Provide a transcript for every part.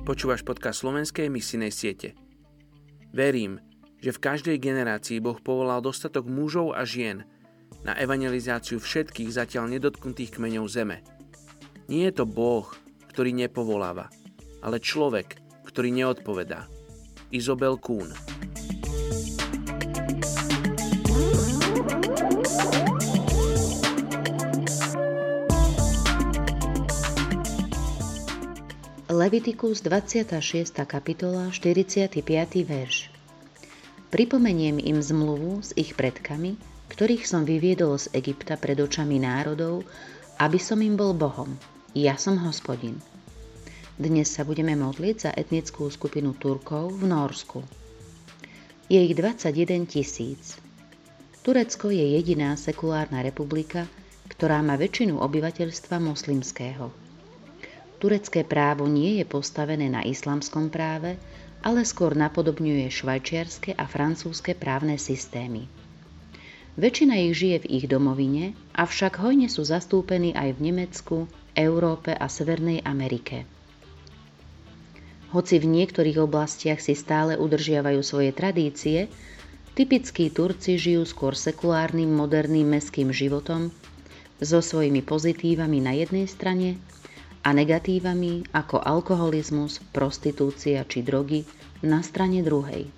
Počúvaš podcast slovenskej misijnej siete. Verím, že v každej generácii Boh povolal dostatok mužov a žien na evangelizáciu všetkých zatiaľ nedotknutých kmeňov zeme. Nie je to Boh, ktorý nepovoláva, ale človek, ktorý neodpovedá. Izobel Kuhn Levitikus 26. kapitola 45. verš Pripomeniem im zmluvu s ich predkami, ktorých som vyviedol z Egypta pred očami národov, aby som im bol Bohom. Ja som hospodin. Dnes sa budeme modliť za etnickú skupinu Turkov v Norsku. Je ich 21 tisíc. Turecko je jediná sekulárna republika, ktorá má väčšinu obyvateľstva moslimského. Turecké právo nie je postavené na islamskom práve, ale skôr napodobňuje švajčiarske a francúzske právne systémy. Väčšina ich žije v ich domovine, avšak hojne sú zastúpení aj v Nemecku, Európe a Severnej Amerike. Hoci v niektorých oblastiach si stále udržiavajú svoje tradície, typickí Turci žijú skôr sekulárnym, moderným meským životom so svojimi pozitívami na jednej strane a negatívami ako alkoholizmus, prostitúcia či drogy na strane druhej.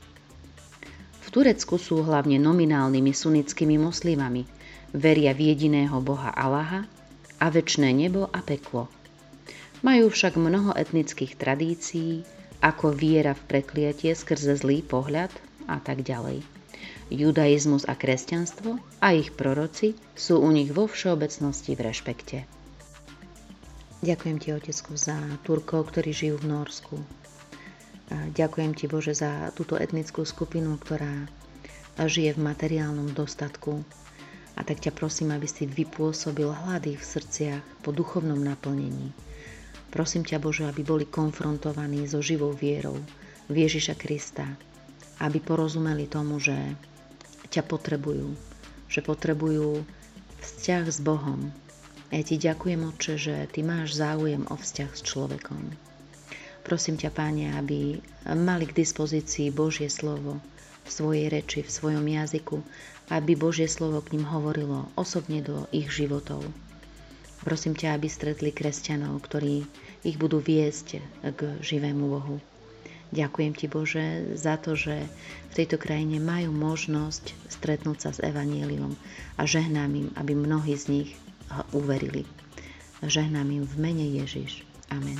V Turecku sú hlavne nominálnymi sunnickými moslimami, veria v jediného boha Allaha a väčšné nebo a peklo. Majú však mnoho etnických tradícií, ako viera v prekliatie skrze zlý pohľad a tak ďalej. Judaizmus a kresťanstvo a ich proroci sú u nich vo všeobecnosti v rešpekte. Ďakujem ti, Otecku, za Turkov, ktorí žijú v Norsku. Ďakujem ti, Bože, za túto etnickú skupinu, ktorá žije v materiálnom dostatku. A tak ťa prosím, aby si vypôsobil hlady v srdciach po duchovnom naplnení. Prosím ťa, Bože, aby boli konfrontovaní so živou vierou v Ježiša Krista, aby porozumeli tomu, že ťa potrebujú, že potrebujú vzťah s Bohom, ja ti ďakujem, Otče, že Ty máš záujem o vzťah s človekom. Prosím ťa, Páne, aby mali k dispozícii Božie slovo v svojej reči, v svojom jazyku, aby Božie slovo k ním hovorilo osobne do ich životov. Prosím ťa, aby stretli kresťanov, ktorí ich budú viesť k živému Bohu. Ďakujem ti, Bože, za to, že v tejto krajine majú možnosť stretnúť sa s Evanieliom a žehnám im, aby mnohí z nich uverili. Žehnám im v mene Ježiš. Amen.